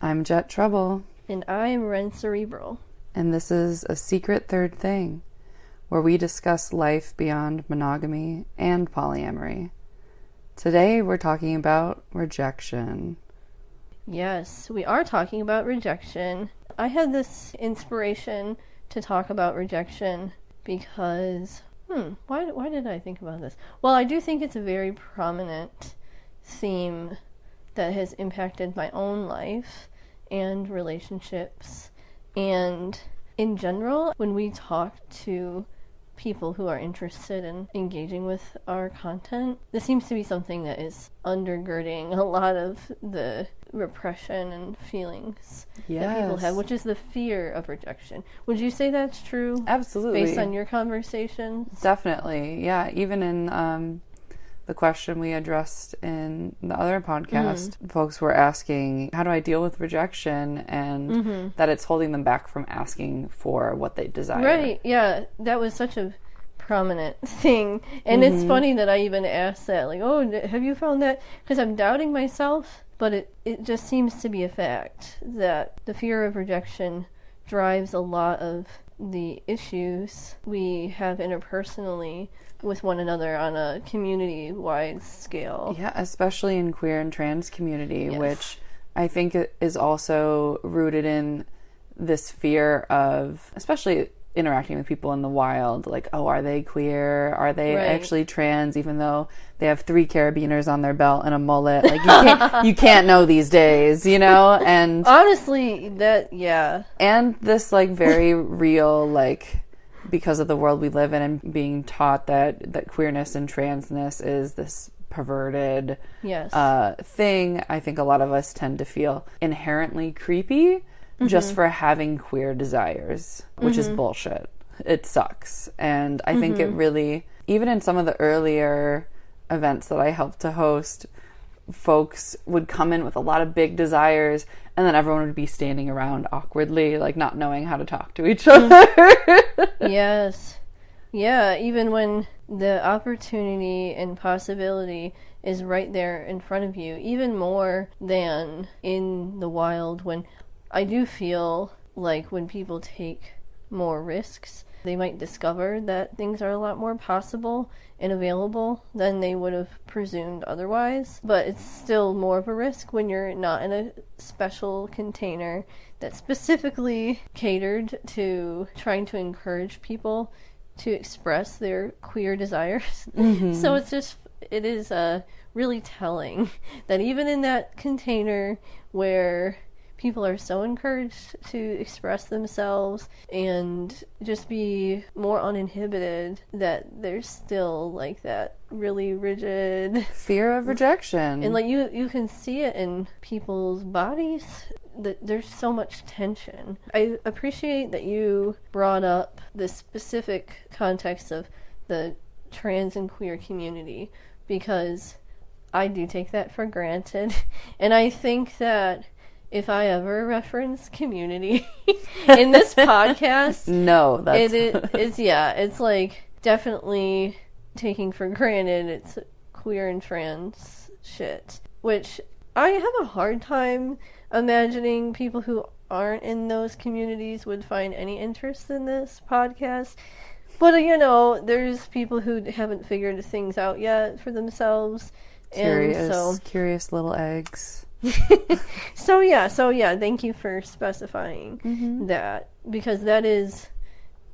I'm Jet Trouble, And I'm Ren Cerebral. and this is a secret third thing where we discuss life beyond monogamy and polyamory. Today we're talking about rejection. Yes, we are talking about rejection. I had this inspiration to talk about rejection because, hmm, why, why did I think about this? Well, I do think it's a very prominent theme that has impacted my own life and relationships. And in general, when we talk to people who are interested in engaging with our content, this seems to be something that is undergirding a lot of the repression and feelings that people have, which is the fear of rejection. Would you say that's true Absolutely. based on your conversations? Definitely. Yeah. Even in um, the question we addressed in the other podcast, mm-hmm. folks were asking, How do I deal with rejection? And mm-hmm. that it's holding them back from asking for what they desire. Right, yeah, that was such a prominent thing. And it's mm-hmm. funny that I even asked that, like, oh, have you found that? Because I'm doubting myself, but it, it just seems to be a fact that the fear of rejection drives a lot of the issues we have interpersonally with one another on a community wide scale. Yeah, especially in queer and trans community, Yes. which I think is also rooted in this fear of, especially interacting with people in the wild. Like, oh, are they queer? Are they Right. actually trans? Even though they have three carabiners on their belt and a mullet, like you can't, you can't know these days, you know. And Honestly, that, yeah. and this like very real like because of the world we live in and being taught that that queerness and transness is this perverted Yes. uh, thing i think a lot of us tend to feel inherently creepy just mm-hmm. for having queer desires which is mm-hmm. bullshit. It sucks. And i think it mm-hmm. really even in some of the earlier events that i helped to host folks would come in with a lot of big desires and then everyone would be standing around awkwardly like not knowing how to talk to each mm. other Yes. Yeah, even when the opportunity and possibility is right there in front of you, even more than in the wild when I do feel like when people take more risks, they might discover that things are a lot more possible and available than they would have presumed otherwise. But it's still more of a risk when you're not in a special container that's specifically catered to trying to encourage people to express their queer desires. So it's just, it is uh, really telling that even in that container where people are so encouraged to express themselves and just be more uninhibited that there's still like that really rigid fear of rejection. And like you you can see it in people's bodies that there's so much tension. I appreciate that you brought up the specific context of the trans and queer community because i do take that for granted. And i think that if i ever reference community in this podcast no that's it is it's yeah it's like definitely taking for granted it's queer and trans shit which i have a hard time imagining people who aren't in those communities would find any interest in this podcast. But you know there's people who haven't figured things out yet for themselves. Curious and so curious little eggs so yeah, so yeah, thank you for specifying Mm-hmm. that because that is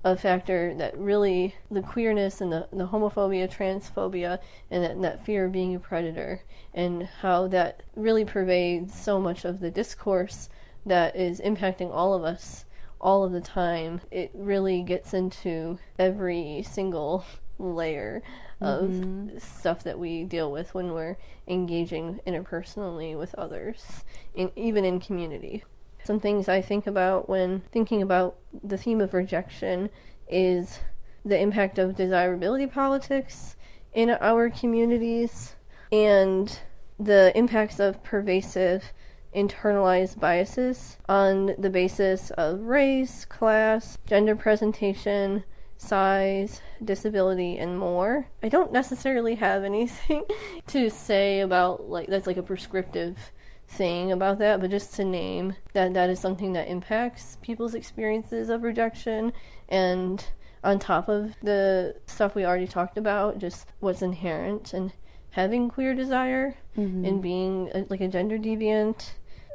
a factor that really the queerness and the, the homophobia, transphobia, and that, and that fear of being a predator, and how that really pervades so much of the discourse that is impacting all of us all of the time. It really gets into every single layer of mm-hmm. stuff that we deal with when we're engaging interpersonally with others, in, even in community. Some things I think about when thinking about the theme of rejection is the impact of desirability politics in our communities and the impacts of pervasive internalized biases on the basis of race, class, gender presentation, size, disability, and more. I don't necessarily have anything to say about like that's like a prescriptive thing about that, but just to name that that is something that impacts people's experiences of rejection and on top of the stuff we already talked about, just what's inherent in having queer desire Mm-hmm. and being a, like a gender deviant.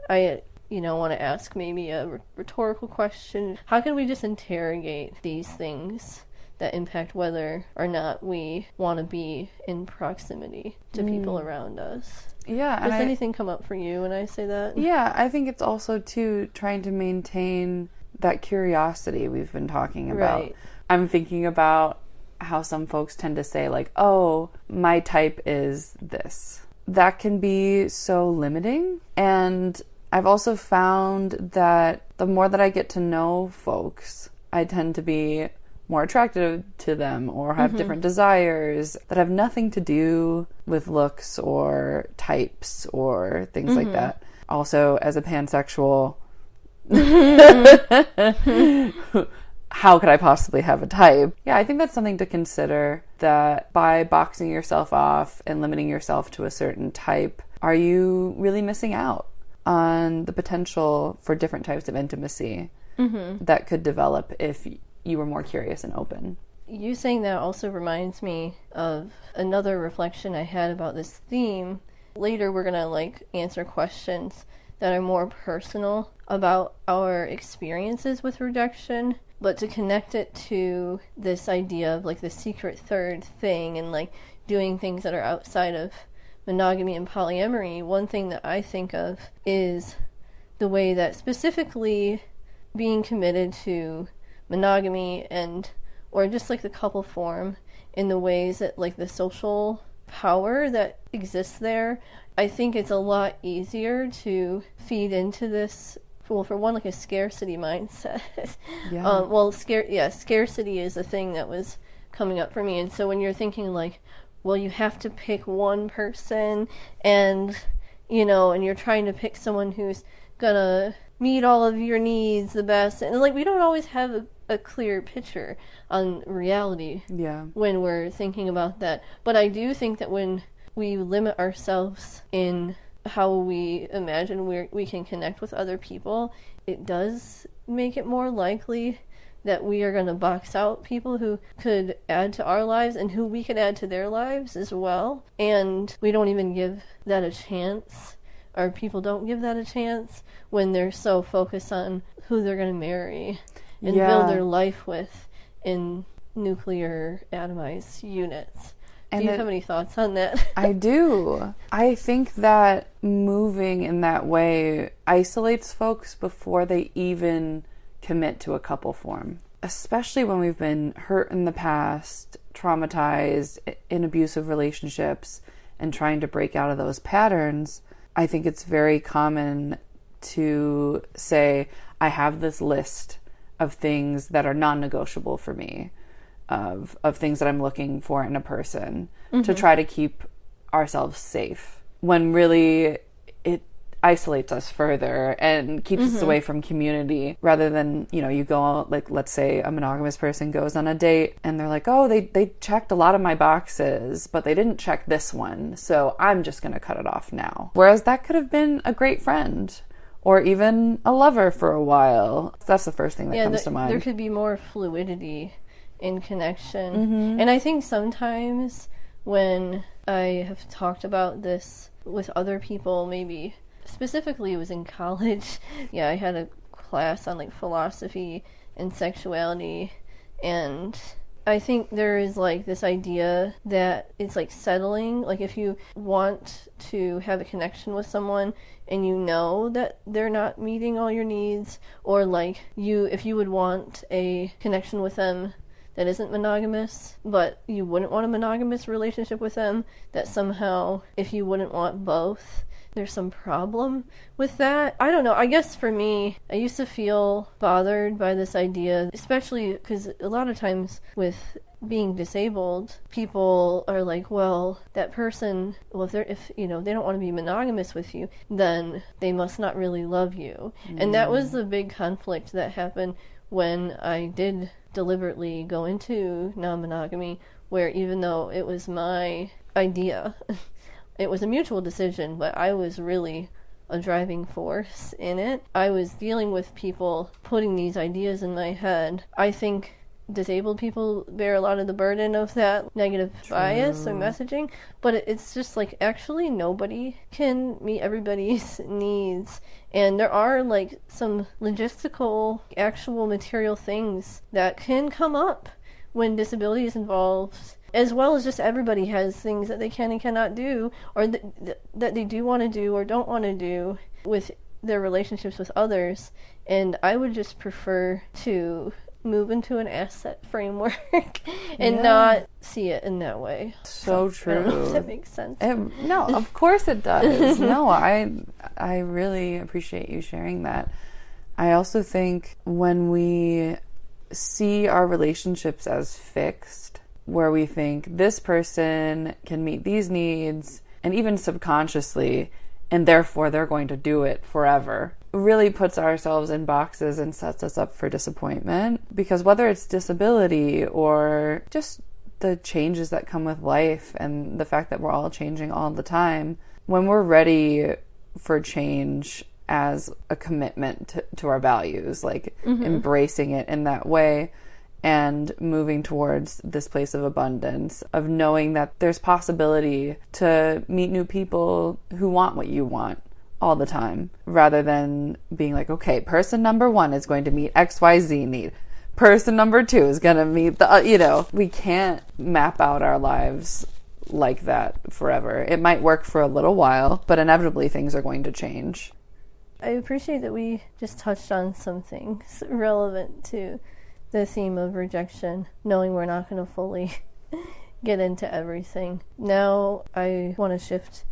I, you know, want to ask maybe a rhetorical question. How can we just interrogate these things that impact whether or not we want to be in proximity to people around us? Yeah, Does Mm. I, anything come up for you when I say that? yeah, I think it's also too trying to maintain that curiosity we've been talking about. Right. I'm thinking about how some folks tend to say like, "Oh, my type is this." That can be so limiting, and I've also found that the more that I get to know folks, I tend to be more attracted to them or have mm-hmm. different desires that have nothing to do with looks or types or things like mm-hmm. that. Also, as a pansexual, how could I possibly have a type? Yeah, I think that's something to consider that by boxing yourself off and limiting yourself to a certain type, are you really missing out on the potential for different types of intimacy mm-hmm. that could develop if you were more curious and open? You saying that also reminds me of another reflection I had about this theme. Later, we're gonna like answer questions that are more personal about our experiences with rejection, but to connect it to this idea of like the secret third thing and like doing things that are outside of monogamy and polyamory, one thing that I think of is the way that specifically being committed to monogamy and or just like the couple form in the ways that like the social power that exists there i think it's a lot easier to feed into this well for one like a scarcity mindset Yeah. um, well scare yeah scarcity is a thing that was coming up for me and so when you're thinking like well you have to pick one person and you know and you're trying to pick someone who's gonna meet all of your needs the best and like we don't always have a, a clear picture on reality yeah. when we're thinking about that. But I do think that when we limit ourselves in how we imagine we we can connect with other people, it does make it more likely that we are going to box out people who could add to our lives and who we could add to their lives as well. And we don't even give that a chance, or people don't give that a chance when they're so focused on who they're going to marry and Yeah. build their life with in nuclear atomized units. And Do you it- have any thoughts on that? I do. I think that moving in that way isolates folks before they even commit to a couple form. Especially when we've been hurt in the past, traumatized in abusive relationships, and trying to break out of those patterns. I think it's very common to say, I have this list of things that are non negotiable for me of of things that I'm looking for in a person to mm-hmm. try to keep ourselves safe when really it isolates us further and keeps us away from community rather than you know you go like let's say a monogamous person goes on a date and they're like oh they they checked a lot of my boxes but they didn't check this one so I'm just going to cut it off now whereas that could have been a great friend or even a lover for a while that's the first thing that comes th- to mind there could be more fluidity in connection. Mm-hmm. And I think sometimes when I have talked about this with other people, maybe specifically it was in college. Yeah, I had a class on like philosophy and sexuality and I think there is like this idea that it's like settling. Like if you want to have a connection with someone and you know that they're not meeting all your needs, or like you, if you would want a connection with them that isn't monogamous, but you wouldn't want a monogamous relationship with them, that somehow if you wouldn't want both, there's some problem with that. I don't know. I guess for me, I used to feel bothered by this idea, especially because a lot of times with being disabled, people are like, well, that person, well, if they're, if, you know, they don't want to be monogamous with you, then they must not really love you. And that was the big conflict that happened when I did deliberately go into non monogamy, where even though it was my idea, it was a mutual decision, but I was really a driving force in it. I was dealing with people putting these ideas in my head. I think disabled people bear a lot of the burden of that negative bias or messaging, but it's just like actually nobody can meet everybody's needs. And there are like some logistical, actual material things that can come up when disability is involved as well as just everybody has things that they can and cannot do or th- th- that they do want to do or don't want to do with their relationships with others and i would just prefer to move into an asset framework and Yeah. not see it in that way So I don't know if true. that makes sense It, no, of course it does. no, I I really appreciate you sharing that. I also think when we see our relationships as fixed, where we think this person can meet these needs, and even subconsciously, and therefore they're going to do it forever, really puts ourselves in boxes and sets us up for disappointment. Because whether it's disability or just the changes that come with life and the fact that we're all changing all the time, when we're ready for change as a commitment to, to our values, like mm-hmm. embracing it in that way and moving towards this place of abundance, of knowing that there's possibility to meet new people who want what you want all the time, rather than being like, okay, person number one is going to meet XYZ need person number two is going to meet the, uh, you know, we can't map out our lives like that forever. It might work for a little while, but inevitably things are going to change. I appreciate that we just touched on some things relevant to the theme of rejection, knowing we're not going to fully get into everything. Now, I want to shift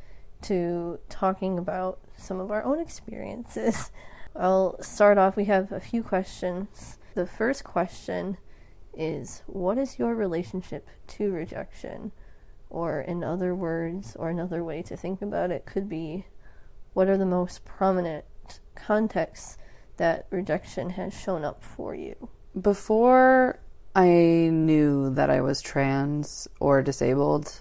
to talking about some of our own experiences. I'll start off. We have a few questions. The first question is What is your relationship to rejection? Or, in other words, or another way to think about it could be what are the most prominent contexts that rejection has shown up for you? Before I knew that I was trans or disabled,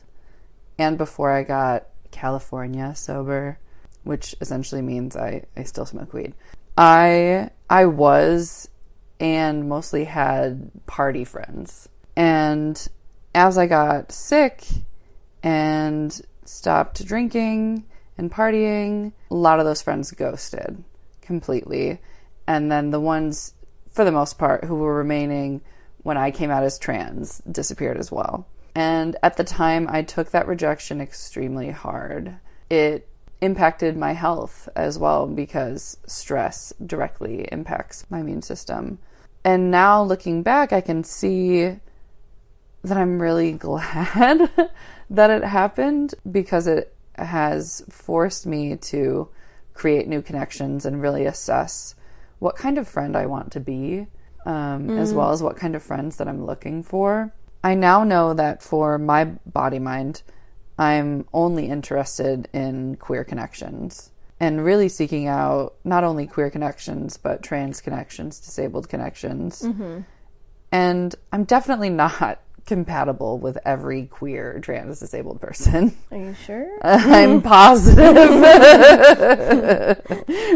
and before I got California sober, which essentially means I, I still smoke weed, I I was and mostly had party friends. And as I got sick and stopped drinking and partying, a lot of those friends ghosted completely. And then the ones, for the most part, who were remaining when I came out as trans disappeared as well. And at the time, I took that rejection extremely hard. It impacted my health as well because stress directly impacts my immune system. And now looking back, I can see that I'm really glad that it happened because it has forced me to create new connections and really assess what kind of friend I want to be, um, as well as what kind of friends that I'm looking for. I now know that for my body mind, I'm only interested in queer connections and really seeking out not only queer connections, but trans connections, disabled connections. And I'm definitely not compatible with every queer trans disabled person. Are you sure? I'm positive.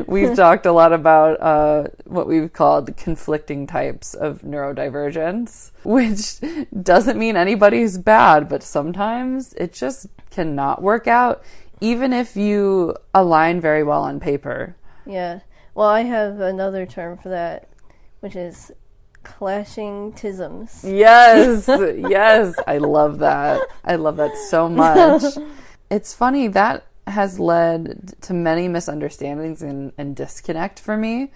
we've talked a lot about uh, what we've called conflicting types of neurodivergence, which doesn't mean anybody's bad, but sometimes it just cannot work out, even if you align very well on paper. yeah. Well, I have another term for that, which is clashing tisms. Yes, yes. I love that. I love that so much. It's funny that has led to many misunderstandings and, and disconnect for me,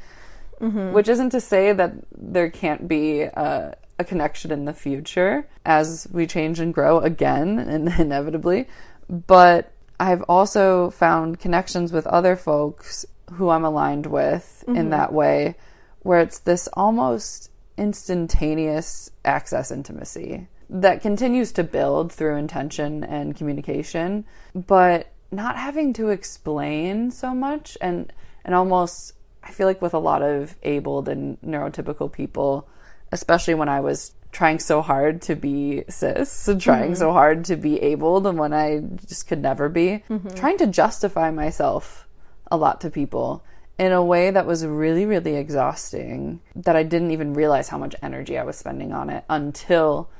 mm-hmm. which isn't to say that there can't be a, a connection in the future as we change and grow again, and inevitably. But I've also found connections with other folks who I'm aligned with in mm-hmm. that way, where it's this almost instantaneous access intimacy that continues to build through intention and communication, but not having to explain so much. And and almost I feel like with a lot of abled and neurotypical people, especially when I was trying so hard to be cis and trying so mm-hmm. hard to be abled and when I just could never be, mm-hmm. trying to justify myself a lot to people in a way that was really, really exhausting that I didn't even realize how much energy I was spending on it until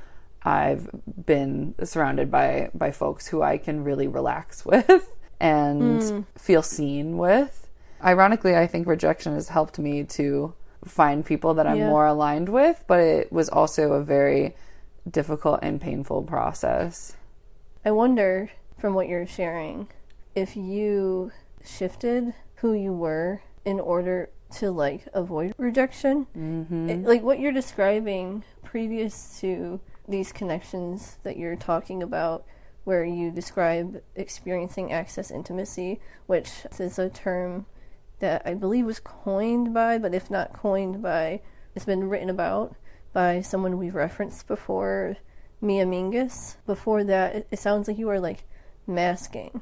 I've been surrounded by by folks who I can really relax with and mm. feel seen with. Ironically, I think rejection has helped me to find people that I'm yeah. more aligned with, but it was also a very difficult and painful process. I wonder from what you're sharing if you shifted who you were in order to like avoid rejection. Mm-hmm. It, like what you're describing previous to these connections that you're talking about, where you describe experiencing access intimacy, which is a term that I believe was coined by, but if not coined by, it's been written about by someone we've referenced before, Mia Mingus. Before that, it, it sounds like you are like masking.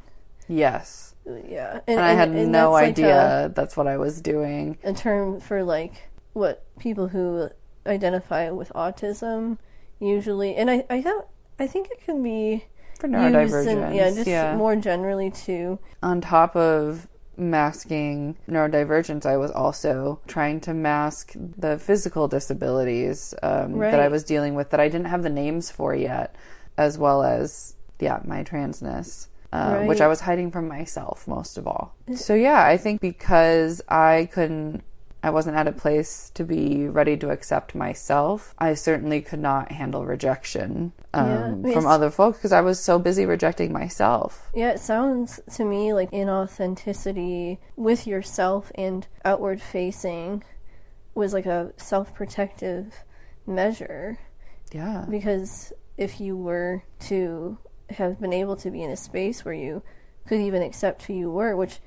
Yes. Yeah. And, and I had and no idea like a, that's what I was doing. A term for like what people who identify with autism usually, and I I thought I think it can be for neurodivergence. yeah, just yeah. more generally too. On top of masking neurodivergence, I was also trying to mask the physical disabilities um, right. that I was dealing with that I didn't have the names for yet, as well as yeah my transness. Uh, right. Which I was hiding from myself most of all. So, yeah, I think because I couldn't I wasn't at a place to be ready to accept myself. I certainly could not handle rejection um, yeah, from other folks because I was so busy rejecting myself. Yeah, it sounds to me like inauthenticity with yourself and outward facing was like a self protective measure. Yeah. Because if you were to have been able to be in a space where you could even accept who you were, which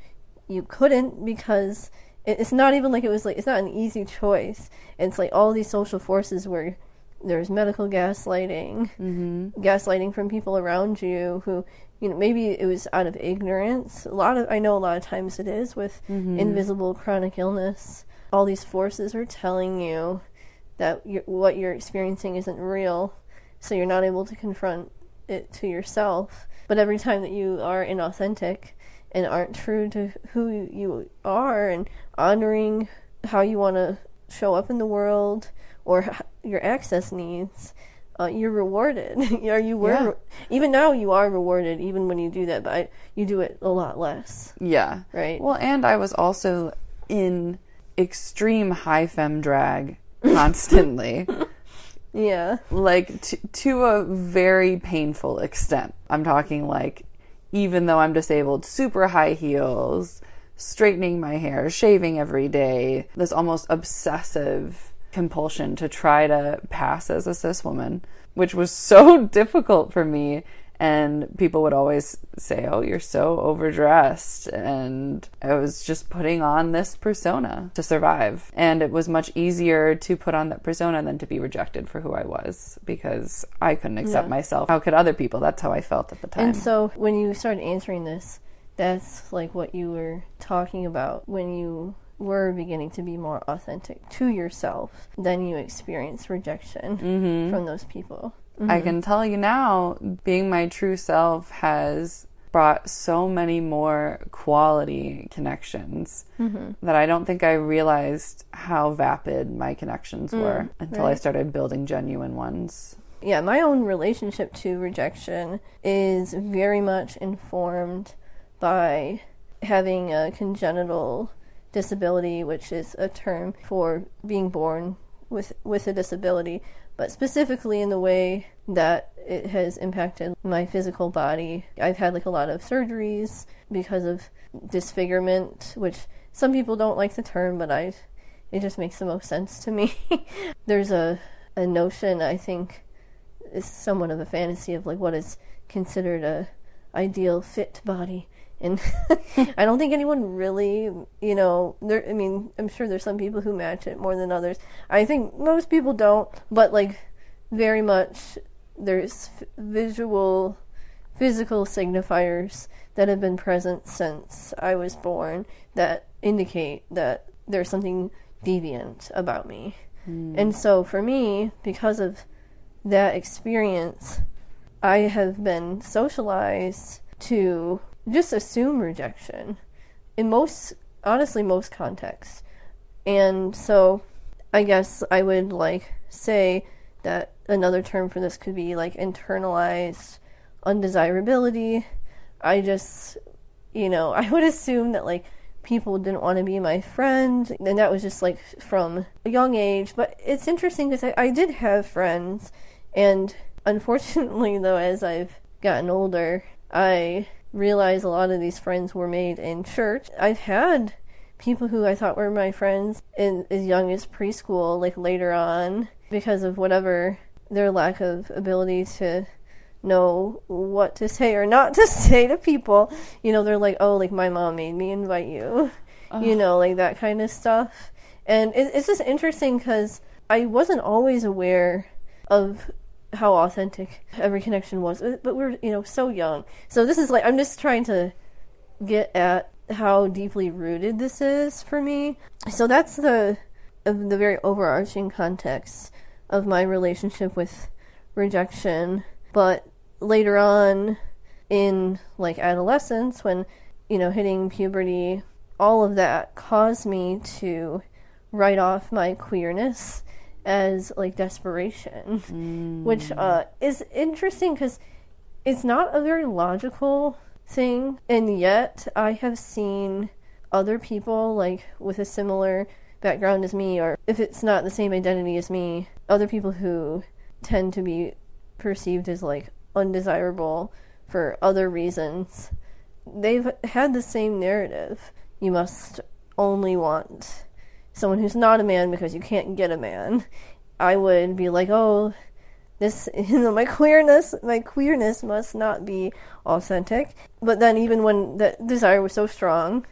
you couldn't because it's not even like it was like it's not an easy choice. It's like all these social forces where there's medical gaslighting, mm-hmm. gaslighting from people around you who you know maybe it was out of ignorance. A lot of I know a lot of times it is with mm-hmm. invisible chronic illness. All these forces are telling you that you're, what you're experiencing isn't real, so you're not able to confront it to yourself. But every time that you are inauthentic, and aren't true to who you are and honoring how you want to show up in the world or your access needs, uh, you're rewarded. are you were yeah. even now you are rewarded even when you do that, but I, you do it a lot less. Yeah. Right. Well, and I was also in extreme high fem drag constantly. yeah. Like to a very painful extent. I'm talking like even though I'm disabled, super high heels, straightening my hair, shaving every day, this almost obsessive compulsion to try to pass as a cis woman, which was so difficult for me and people would always say, "Oh, you're so overdressed." And I was just putting on this persona to survive. And it was much easier to put on that persona than to be rejected for who I was because I couldn't accept yeah. myself. How could other people? That's how I felt at the time. And so when you started answering this, that's like what you were talking about when you were beginning to be more authentic to yourself, then you experience rejection mm-hmm. from those people. Mm-hmm. I can tell you now, being my true self has brought so many more quality connections mm-hmm. that I don't think I realized how vapid my connections mm, were until right. I started building genuine ones. Yeah, my own relationship to rejection is very much informed by having a congenital disability, which is a term for being born with with a disability but specifically in the way that it has impacted my physical body. I've had like a lot of surgeries because of disfigurement, which some people don't like the term, but I it just makes the most sense to me. There's a a notion I think is somewhat of a fantasy of like what is considered a ideal fit body and I don't think anyone really, you know, there. I mean, I'm sure there's some people who match it more than others. I think most people don't, but like very much there's visual, physical signifiers that have been present since I was born that indicate that there's something deviant about me. Mm. And so for me, because of that experience, I have been socialized to just assume rejection in most, honestly, most contexts. And so I guess I would like say that another term for this could be like internalized undesirability. I just, you know, I would assume that like people didn't want to be my friend, and that was just like from a young age. But it's interesting because I, I did have friends, and unfortunately, though, as I've gotten older, I realized a lot of these friends were made in church. I've had people who I thought were my friends in as young as preschool, like later on, because of whatever their lack of ability to know what to say or not to say to people. You know, they're like, oh, like my mom made me invite you. You know, like that kind of stuff. And it, it's just interesting because I wasn't always aware of how authentic every connection was, uh, but we're, you know, so young. So this is like, I'm just trying to get at how deeply rooted this is for me. So that's the the very overarching context of my relationship with rejection. But later on in like adolescence when you know hitting puberty all of that caused me to write off my queerness as like desperation mm. which uh, is interesting because it's not a very logical thing and yet i have seen other people like with a similar background as me or if it's not the same identity as me other people who tend to be perceived as like undesirable for other reasons. They've had the same narrative. You must only want someone who's not a man because you can't get a man. I would be like, oh, this you know my queerness my queerness must not be authentic but then even when that desire was so strong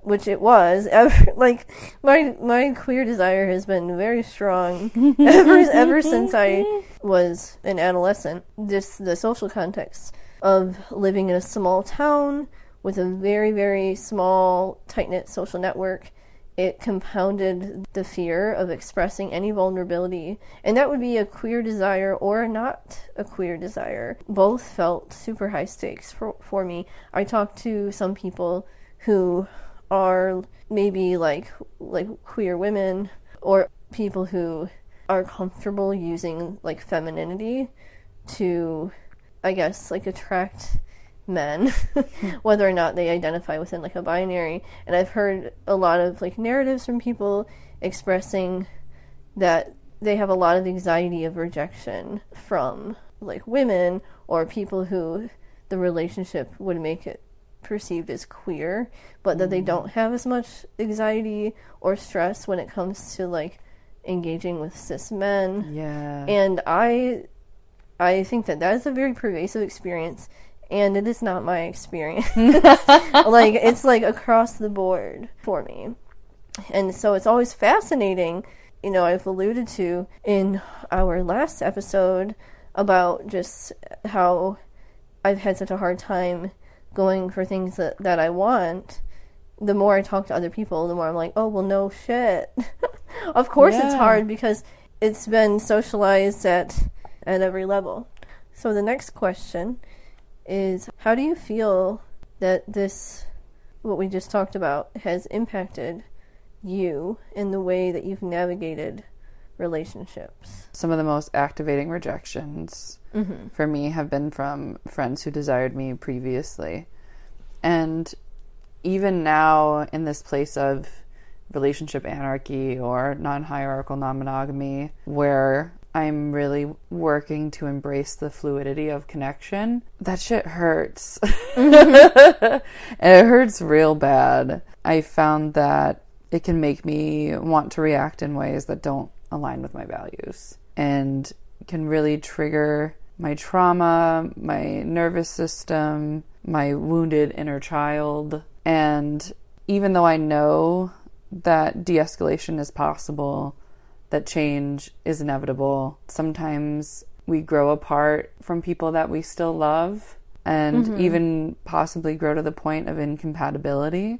which it was ever, like my my queer desire has been very strong ever ever since I was an adolescent just the social context of living in a small town with a very very small tight-knit social network it compounded the fear of expressing any vulnerability and that would be a queer desire or not a queer desire. Both felt super high stakes for, for me. I talked to some people who are maybe like like queer women or people who are comfortable using like femininity to I guess like attract men whether or not they identify within like a binary and I've heard a lot of like narratives from people expressing that they have a lot of anxiety of rejection from like women or people who the relationship would make it perceived as queer, but that they mm. don't have as much anxiety or stress when it comes to like engaging with cis men. Yeah. And I I think that that is a very pervasive experience and it is not my experience. like it's like across the board for me. And so it's always fascinating, you know, I've alluded to in our last episode about just how I've had such a hard time going for things that, that I want, the more I talk to other people, the more I'm like, oh, well, no shit. of course yeah. it's hard because it's been socialized at, at every level. So the next question is how do you feel that this, what we just talked about, has impacted you in the way that you've navigated relationships? Some of the most activating rejections mm-hmm. for me have been from friends who desired me previously. And even now, in this place of relationship anarchy or non hierarchical non monogamy, where I'm really working to embrace the fluidity of connection, that shit hurts. Mm-hmm. and it hurts real bad. I found that it can make me want to react in ways that don't align with my values and can really trigger my trauma, my nervous system, my wounded inner child. And even though I know that de escalation is possible, that change is inevitable, sometimes we grow apart from people that we still love and mm-hmm. even possibly grow to the point of incompatibility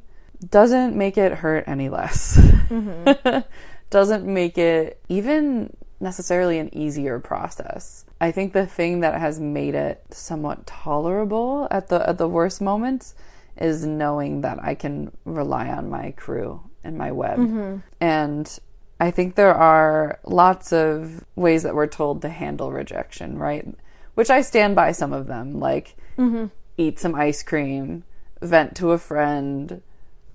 doesn't make it hurt any less. Mm-hmm. doesn't make it even necessarily an easier process. I think the thing that has made it somewhat tolerable at the at the worst moments is knowing that I can rely on my crew and my web. And I think there are lots of ways that we're told to handle rejection, right? Which I stand by some of them, like mm-hmm. eat some ice cream, vent to a friend,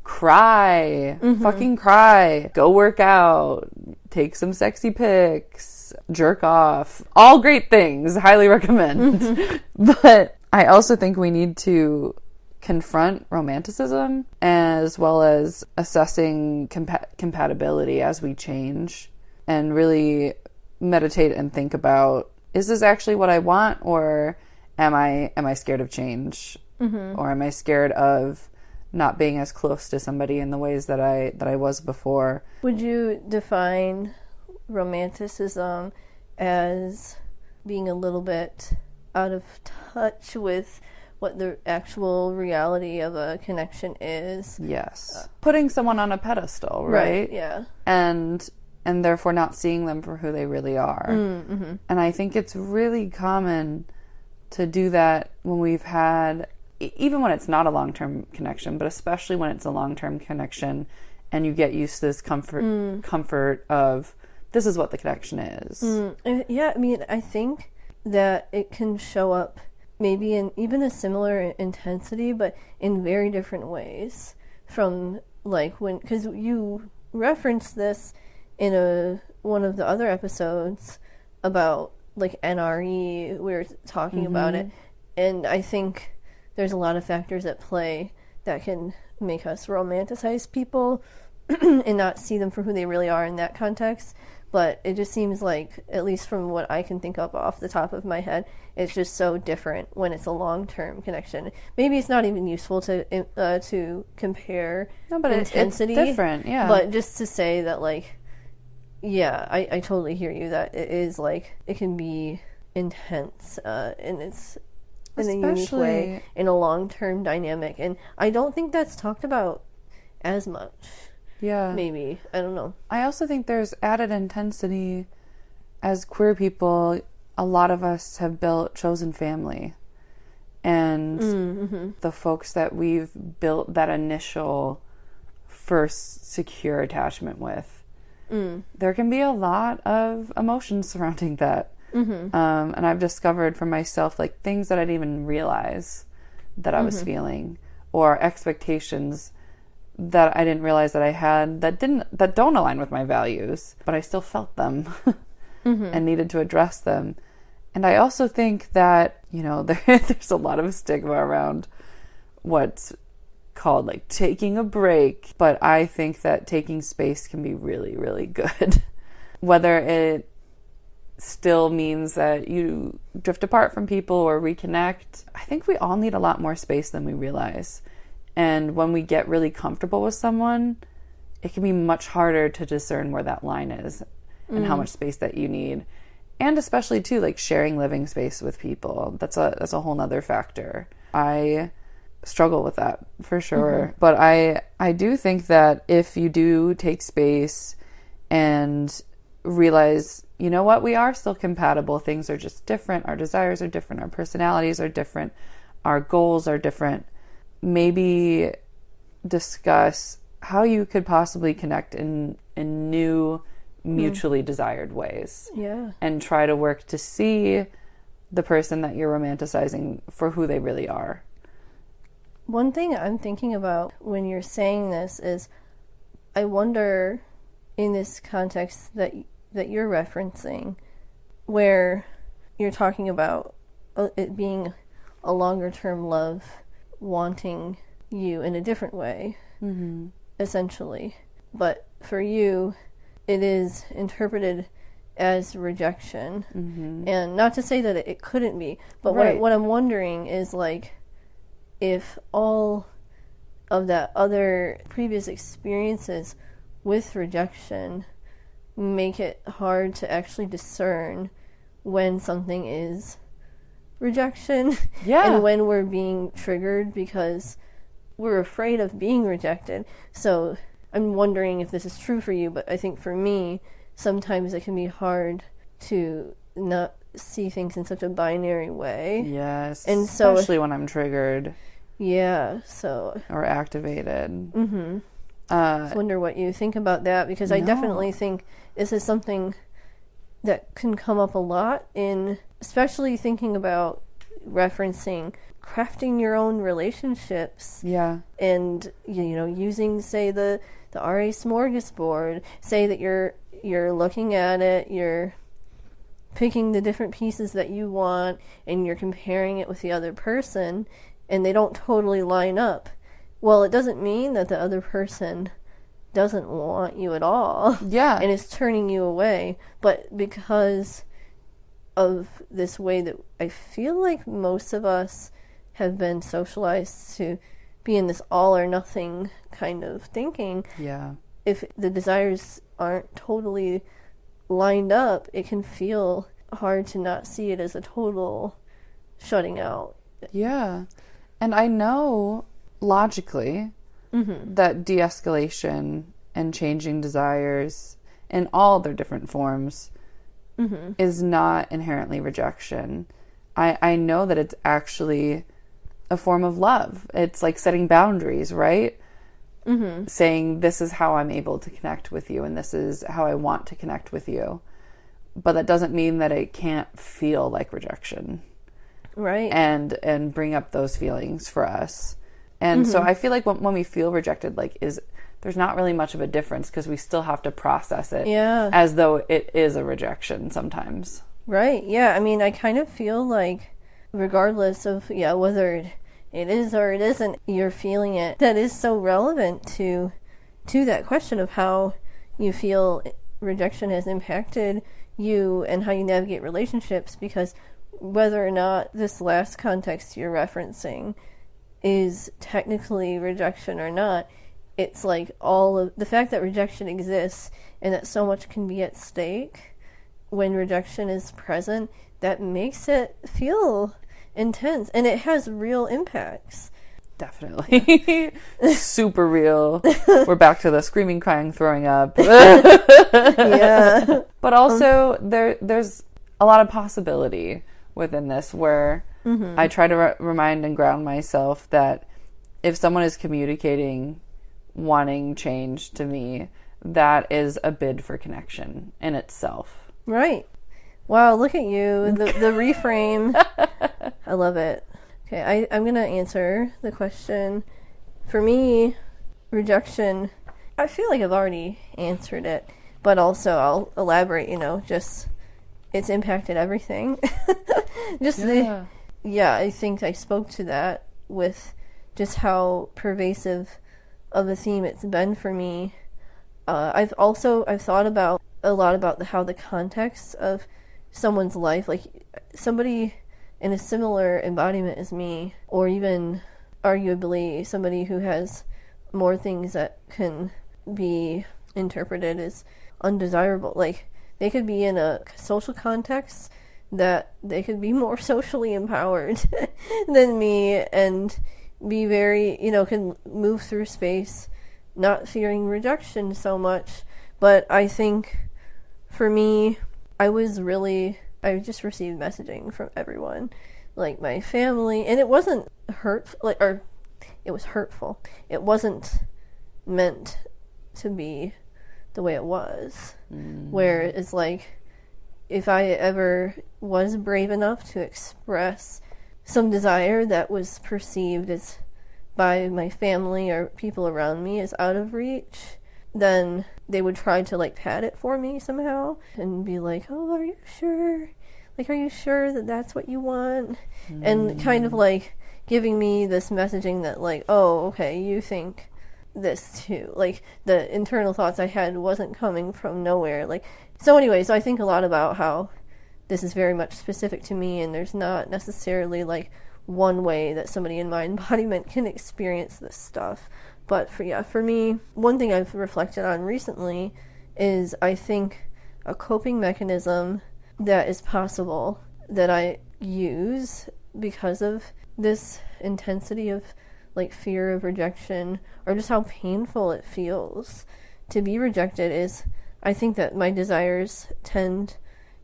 cry, mm-hmm. fucking cry, go work out, take some sexy pics, jerk off. All great things, highly recommend. Mm-hmm. but I also think we need to confront romanticism as well as assessing compa- compatibility as we change and really meditate and think about is this actually what I want or am I am I scared of change? Mm-hmm. Or am I scared of not being as close to somebody in the ways that I that I was before? Would you define romanticism as being a little bit out of touch with what the actual reality of a connection is? yes putting someone on a pedestal right, Yeah. and and therefore not seeing them for who they really are. Mm-hmm. And I think it's really common to do that when we've had e- even when it's not a long-term connection, but especially when it's a long-term connection and you get used to this comfort Mm. comfort of this is what the connection is. Uh, Yeah, I mean, I think that it can show up maybe in even a similar intensity, but in very different ways. From like when, because you referenced this in a one of the other episodes about like NRE, we were talking about mm-hmm. it, and I think there's a lot of factors at play that can make us romanticize people and not see them for who they really are in that context. But it just seems like, at least from what I can think of off the top of my head, it's just so different when it's a long term connection. Maybe it's not even useful to uh, to compare No, but it- it's different, yeah. But just to say that, like, yeah, I, I totally hear you. That it is like it can be intense, uh, and it's in a unique way Especially- in a long term dynamic, and I don't think that's talked about as much. Yeah. Maybe I don't know. I also think there's added intensity as queer people. A lot of us have built chosen family, and mm, mm-hmm. the folks that we've built that initial first secure attachment with. Mm. There can be a lot of emotions surrounding that, mm-hmm. um, and I've discovered for myself like things that I didn't even realize that I was mm-hmm. feeling, or expectations that I didn't realize that I had that didn't that don't align with my values, but I still felt them mm-hmm. and needed to address them. And I also think that you know there, there's a lot of stigma around what's called like taking a break, but I think that taking space can be really really good. Whether it still means that you drift apart from people or reconnect, I think we all need a lot more space than we realize. And when we get really comfortable with someone, it can be much harder to discern where that line is and how mm. much space that you need. And especially too, like sharing living space with people. That's a that's a whole nother factor. I struggle with that for sure. Mm-hmm. But I I do think that if you do take space and realize, you know what, we are still compatible. Things are just different. Our desires are different. Our personalities are different. Our goals are different. Maybe discuss how you could possibly connect in in new mutually desired ways Yeah. and try to work to see the person that you're romanticizing for who they really are. One thing I'm thinking about when you're saying this is, I wonder, in this context that that you're referencing, where you're talking about uh, it being a longer term love, wanting you in a different way, mm-hmm. essentially. But for you, it is interpreted as rejection, and not to say that it, couldn't be, but what, what I'm wondering is like if all of that other previous experiences with rejection make it hard to actually discern when something is rejection Yeah. and when we're being triggered because we're afraid of being rejected. So I'm wondering if this is true for you, but I think for me, sometimes it can be hard to not see things in such a binary way. Yes. And so- especially when I'm triggered. Yeah, so or activated. mhm. Uh, I wonder what you think about that because I definitely think this is something that can come up a lot in especially thinking about referencing crafting your own relationships yeah. and you know using say the the RA smorgasbord say that you're you're looking at it you're picking the different pieces that you want and you're comparing it with the other person and they don't totally line up well it doesn't mean that the other person doesn't want you at all Yeah. and is turning you away but because of this way that I feel like most of us have been socialized to be in this all or nothing kind of thinking yeah. if the desires aren't totally lined up it can feel hard to not see it as a total shutting out Yeah. And I know logically mm-hmm. that de escalation and changing desires in all their different forms Mm-hmm. is not inherently rejection. I, I know that it's actually a form of love. It's like setting boundaries, right? Mm-hmm. Saying, this is how I'm able to connect with you, and this is how I want to connect with you. But that doesn't mean that it can't feel like rejection right and and bring up those feelings for us. And so mm-hmm. I feel like when, when we feel rejected, like is there's not really much of a difference because we still have to process it yeah as though it is a rejection sometimes. Right. Yeah. I mean, I kind of feel like, regardless of yeah whether it, it is or it isn't, you're feeling it. That is so relevant to to that question of how you feel rejection has impacted you and how you navigate relationships. Because whether or not this last context you're referencing is technically rejection or not, it's like all of the fact that rejection exists and that so much can be at stake when rejection is present, that makes it feel intense and it has real impacts. Definitely. Super real. We're back to the screaming, crying, throwing up. Yeah. but also um, there there's a lot of possibility within this where Mm-hmm. I try to re- remind and ground myself that if someone is communicating wanting change to me, that is a bid for connection in itself. right. Wow, look at you. The the reframe. I love it. Okay, I, I'm gonna answer the question. For me, rejection I feel like I've already answered it, but also I'll elaborate, you know, just it's impacted everything. just the yeah, I think I spoke to that with just how pervasive of a theme it's been for me. Uh, I've also I've thought about a lot about the, how the context of someone's life, like somebody in a similar embodiment as me, or even arguably somebody who has more things that can be interpreted as undesirable. Like they could be in a social context that they could be more socially empowered than me and be very, you know, can move through space not fearing rejection so much. But I think for me, I was really, I just received messaging from everyone, like my family, and it wasn't hurt, like, or it was hurtful. It wasn't meant to be the way it was. Mm. Where it's like, if I ever was brave enough to express some desire that was perceived as by my family or people around me as out of reach, then they would try to like pad it for me somehow and be like, "Oh, are you sure? Like, are you sure that that's what you want?" And kind of mm. like giving me this messaging that like, "Oh, okay, you think this too." Like the internal thoughts I had wasn't coming from nowhere. Like so anyways, I think a lot about how this is very much specific to me and there's not necessarily like one way that somebody in my embodiment can experience this stuff. But for yeah, for me, one thing I've reflected on recently is I think a coping mechanism that is possible that I use because of this intensity of like fear of rejection or just how painful it feels to be rejected is I think that my desires tend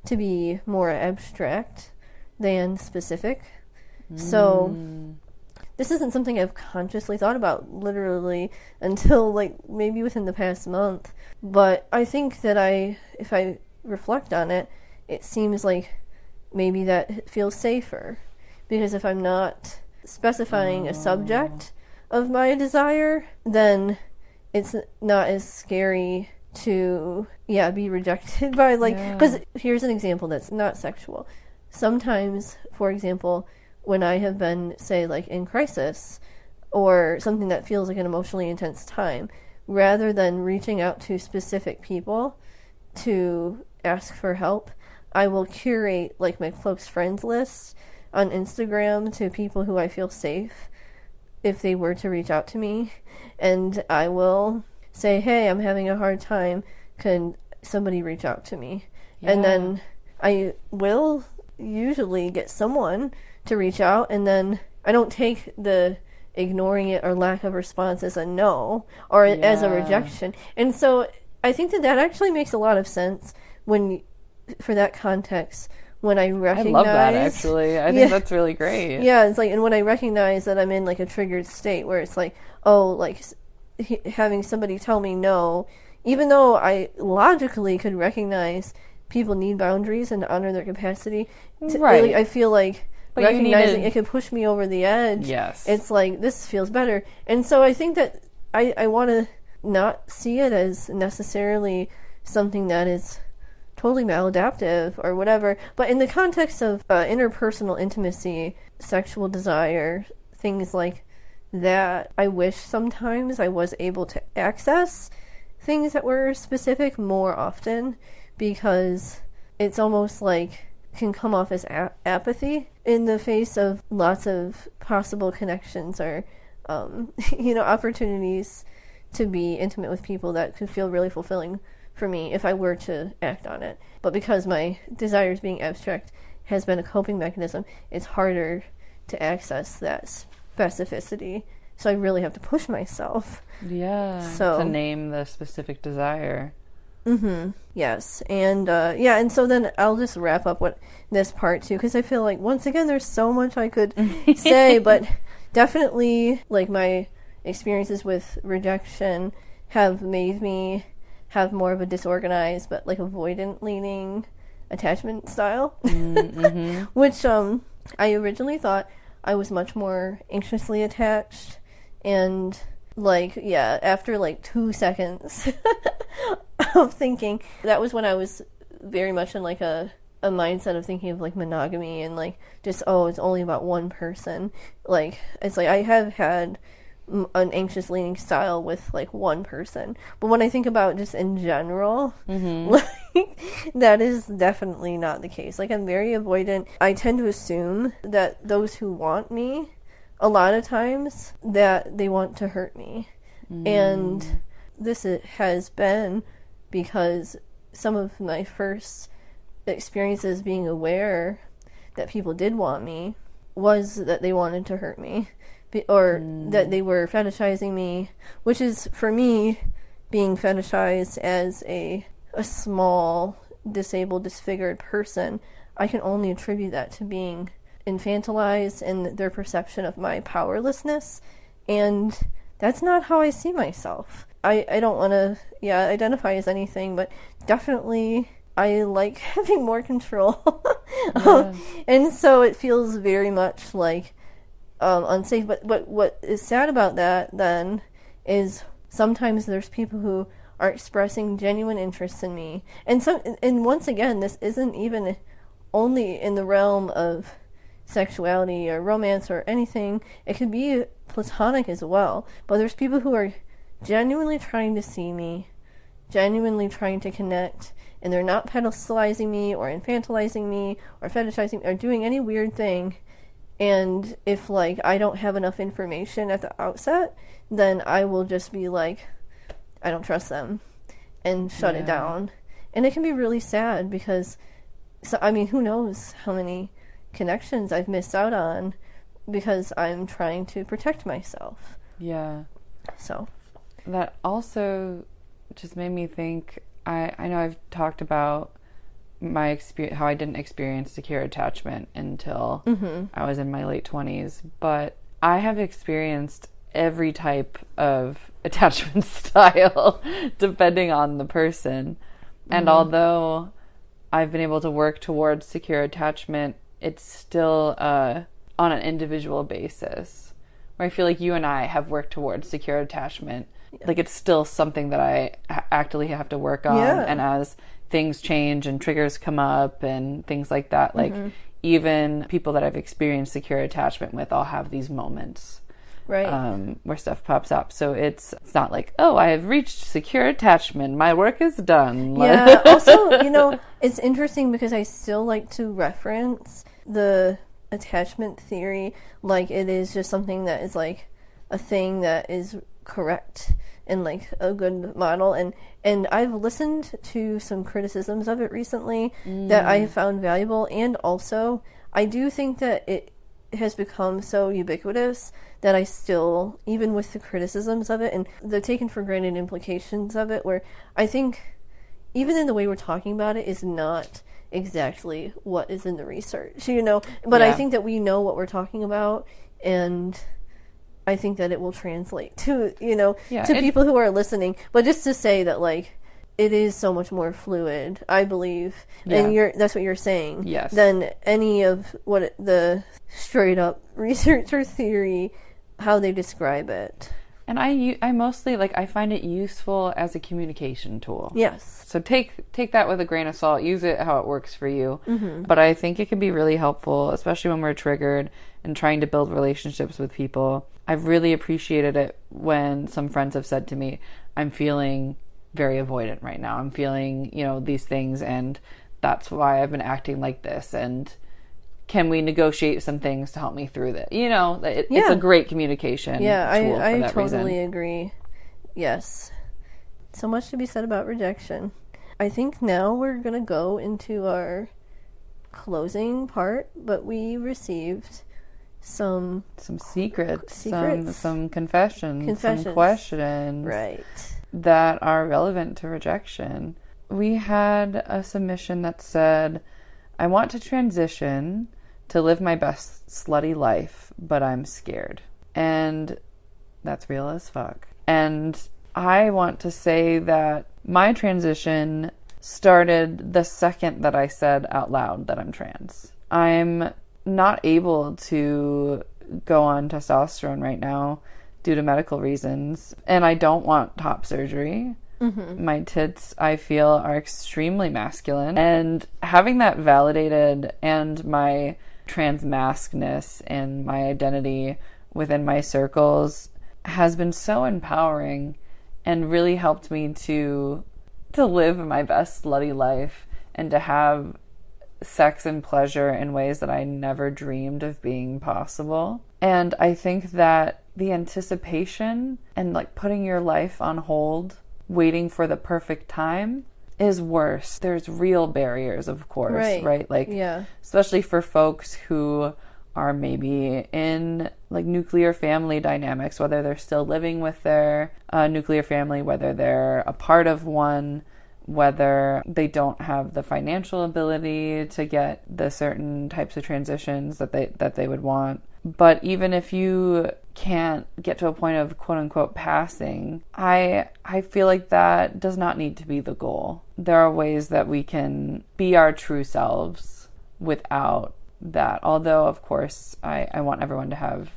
to be more abstract than specific. So mm. this isn't something I've consciously thought about literally until like maybe within the past month. But I think that I, if I reflect on it, it seems like maybe that feels safer. Because if I'm not specifying a subject of my desire, then it's not as scary to yeah be rejected by like because Yeah. here's an example that's not sexual sometimes for example when i have been say like in crisis or something that feels like an emotionally intense time rather than reaching out to specific people to ask for help i will curate like my close friends list on instagram to people who i feel safe if they were to reach out to me. And i will say hey i'm having a hard time. Can somebody reach out to me? And then i will usually get someone to reach out and then i don't take the ignoring it or lack of response as a no or as a rejection. And so i think that that actually makes a lot of sense when for that context when i recognize. I love that actually. I think Yeah. that's really great. yeah, it's like, and when I recognize that I'm in like a triggered state where it's like, oh, like s- h- having somebody tell me no, even though I logically could recognize people need boundaries and honor their capacity, t- Right. really, I feel like But recognizing it could push me over the edge. Yes. It's like, this feels better. And so I think that I, I want to not see it as necessarily something that is totally maladaptive or whatever. But in the context of uh, interpersonal intimacy, sexual desire, things like that, I wish sometimes I was able to access things that were specific more often because it's almost like can come off as apathy in the face of lots of possible connections or um, you know opportunities to be intimate with people that could feel really fulfilling for me if I were to act on it. But because my desires being abstract has been a coping mechanism, it's harder to access that specificity. So I really have to push myself. Yeah. So- to name the specific desire. Mm-hmm. Yes, and uh, yeah, and so then I'll just wrap up what this part too, because I feel like once again there's so much I could say, but definitely like my experiences with rejection have made me have more of a disorganized but like avoidant leaning attachment style, Mm-hmm. which um I originally thought I was much more anxiously attached and like yeah after like two seconds of thinking that was when i was very much in like a a mindset of thinking of like monogamy and like just oh it's only about one person like it's like i have had an anxious leaning style with like one person. But when i think about just in general mm-hmm. like that is definitely not the case. Like i'm very avoidant. I tend to assume that those who want me a lot of times that they want to hurt me. And mm. this has been because some of my first experiences being aware that people did want me was that they wanted to hurt me Or that they were fetishizing me which is for me being fetishized as a a small disabled disfigured person i can only attribute that to being infantilized and their perception of my powerlessness and that's not how i see myself. I i don't want to yeah identify as anything but definitely i like having more control. Um, and so it feels very much like um, unsafe but but what is sad about that then is sometimes there's people who are expressing genuine interest in me and some and once again this isn't even only in the realm of sexuality or romance or anything. It could be platonic as well. But there's people who are genuinely trying to see me, genuinely trying to connect, and they're not pedestalizing me or infantilizing me or fetishizing or doing any weird thing. And if like I don't have enough information at the outset, then I will just be like, I don't trust them, and shut it down. And it can be really sad because, so I mean, who knows how many connections I've missed out on because I'm trying to protect myself. Yeah. So, That also just made me think. I I know I've talked about my experience, how I didn't experience secure attachment until mm-hmm. I was in my late twenties, but I have experienced every type of attachment style depending on the person. And Mm-hmm. although I've been able to work towards secure attachment, it's still uh, on an individual basis. Where I feel like you and I have worked towards secure attachment. Like it's still something that I ha- actively have to work on. Yeah. And as things change and triggers come up and things like that, like Mm-hmm. even people that I've experienced secure attachment with all have these moments Right. um, where stuff pops up. So it's it's not like oh I have reached secure attachment, my work is done. Yeah. also, you know, it's interesting because I still like to reference the attachment theory like it is just something that is like a thing that is correct and like a good model. And and I've listened to some criticisms of it recently that I have found valuable. And also I do think that it has become so ubiquitous that I still, even with the criticisms of it and the taken for granted implications of it, where I think even in the way we're talking about it is not exactly what is in the research, you know. But I think that we know what we're talking about, and I think that it will translate to you know Yeah, to it- people who are listening. But just to say that like it is so much more fluid, I believe, Yeah. and you're that's what you're saying. Yes. Than any of what the straight up researcher theory, how they describe it. And I I mostly like I find it useful as a communication tool. Yes. So take take that with a grain of salt. Use it how it works for you. Mm-hmm. But I think it can be really helpful, especially when we're triggered and trying to build relationships with people. I've really appreciated it when some friends have said to me, "I'm feeling very avoidant right now. I'm feeling, you know, these things, and that's why I've been acting like this." And can we negotiate some things to help me through that? You know, it, it's a great communication. Yeah, I I totally reason. agree. Yes. So much to be said about rejection. I think now we're gonna go into our closing part, but we received some some secrets, some some confessions, Confessions. some questions right. that are relevant to rejection. We had a submission that said, "I want to transition to live my best slutty life, but I'm scared." And that's real as fuck. And I want to say that my transition started the second that I said out loud that I'm trans. I'm not able to go on testosterone right now due to medical reasons, and I don't want top surgery. Mm-hmm. My tits, I feel, are extremely masculine, and having that validated and my trans maskness and my identity within my circles has been so empowering and really helped me to to live my best slutty life and to have sex and pleasure in ways that I never dreamed of being possible. And I think that the anticipation and like putting your life on hold, waiting for the perfect time is worse. There's real barriers, of course, Right. right? Like Yeah. especially for folks who are maybe in like nuclear family dynamics, whether they're still living with their uh, nuclear family, whether they're a part of one, whether they don't have the financial ability to get the certain types of transitions that they that they would want. But even if you can't get to a point of quote unquote passing, I I feel like that does not need to be the goal. There are ways that we can be our true selves without that. Although of course I, I want everyone to have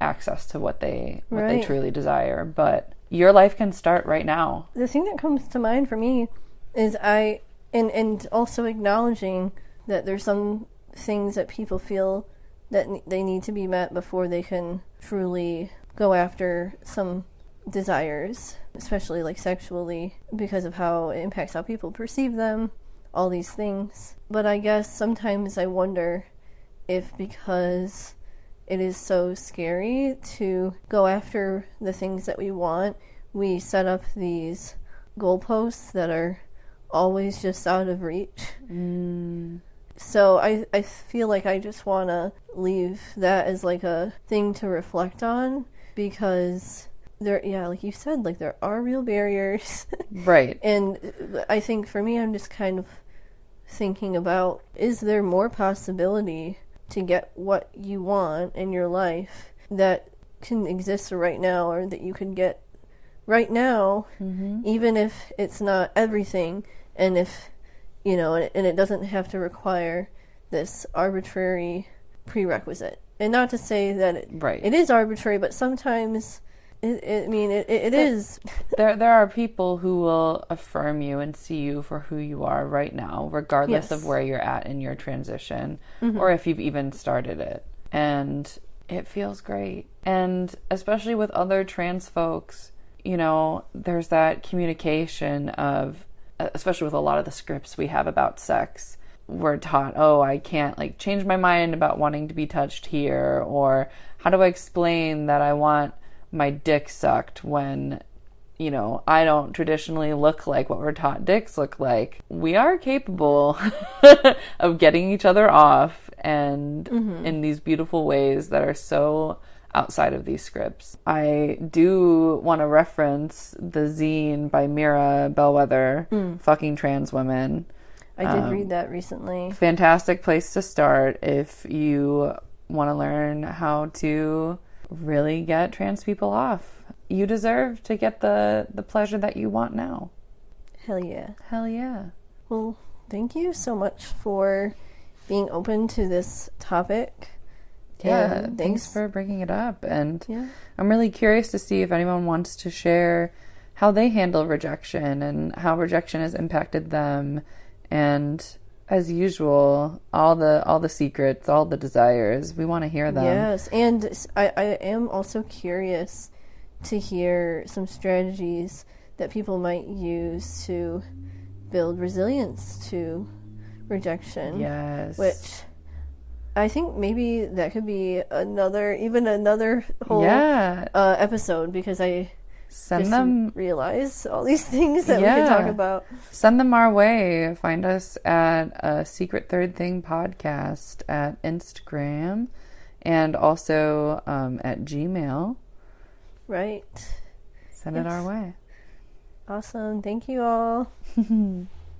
access to what they what they truly desire. But your life can start right now. the thing that comes to mind for me is I and and also acknowledging that there's some things that people feel that they need to be met before they can truly go after some desires, especially like sexually, because of how it impacts how people perceive them, all these things. But I guess sometimes I wonder if because it is so scary to go after the things that we want, we set up these goalposts that are always just out of reach. Mm. So I, I feel like I just want to leave that as like a thing to reflect on because there, yeah, like you said, like there are real barriers. Right. and I think for me, I'm just kind of thinking about is there more possibility to get what you want in your life that can exist right now or that you can get right now, mm-hmm. even if it's not everything, and if, you know, and, and it doesn't have to require this arbitrary prerequisite. And not to say that it, Right. it is arbitrary, but sometimes, it, it, I mean, it, it, it is. there there are people who will affirm you and see you for who you are right now regardless Yes. of where you're at in your transition mm-hmm. or if you've even started it and it feels great and especially with other trans folks you know there's that communication of especially with a lot of the scripts we have about sex we're taught oh i can't like change my mind about wanting to be touched here or how do i explain that i want my dick sucked when you know, I don't traditionally look like what we're taught dicks look like. We are capable of getting each other off and mm-hmm. in these beautiful ways that are so outside of these scripts. I do want to reference the zine by Mira Bellwether, hmm. Fucking Trans Women. I did read um, that recently. Fantastic place to start if you want to learn how to really get trans people off. You deserve to get the the pleasure that you want now. Hell yeah. Hell yeah. Well, thank you so much for being open to this topic. Yeah, And thanks for bringing it up. And Yeah. I'm really curious to see if anyone wants to share how they handle rejection and how rejection has impacted them. And as usual, all the all the secrets, all the desires, we want to hear them. Yes, and I, I am also curious to hear some strategies that people might use to build resilience to rejection. Yes. Which I think maybe that could be another, even another whole yeah. uh, episode because I Send just them realize all these things that we can talk about. send them our way. Find us at a Secret Third Thing podcast at Instagram and also um, at Gmail. Right. Send it our way. Awesome. Thank you all.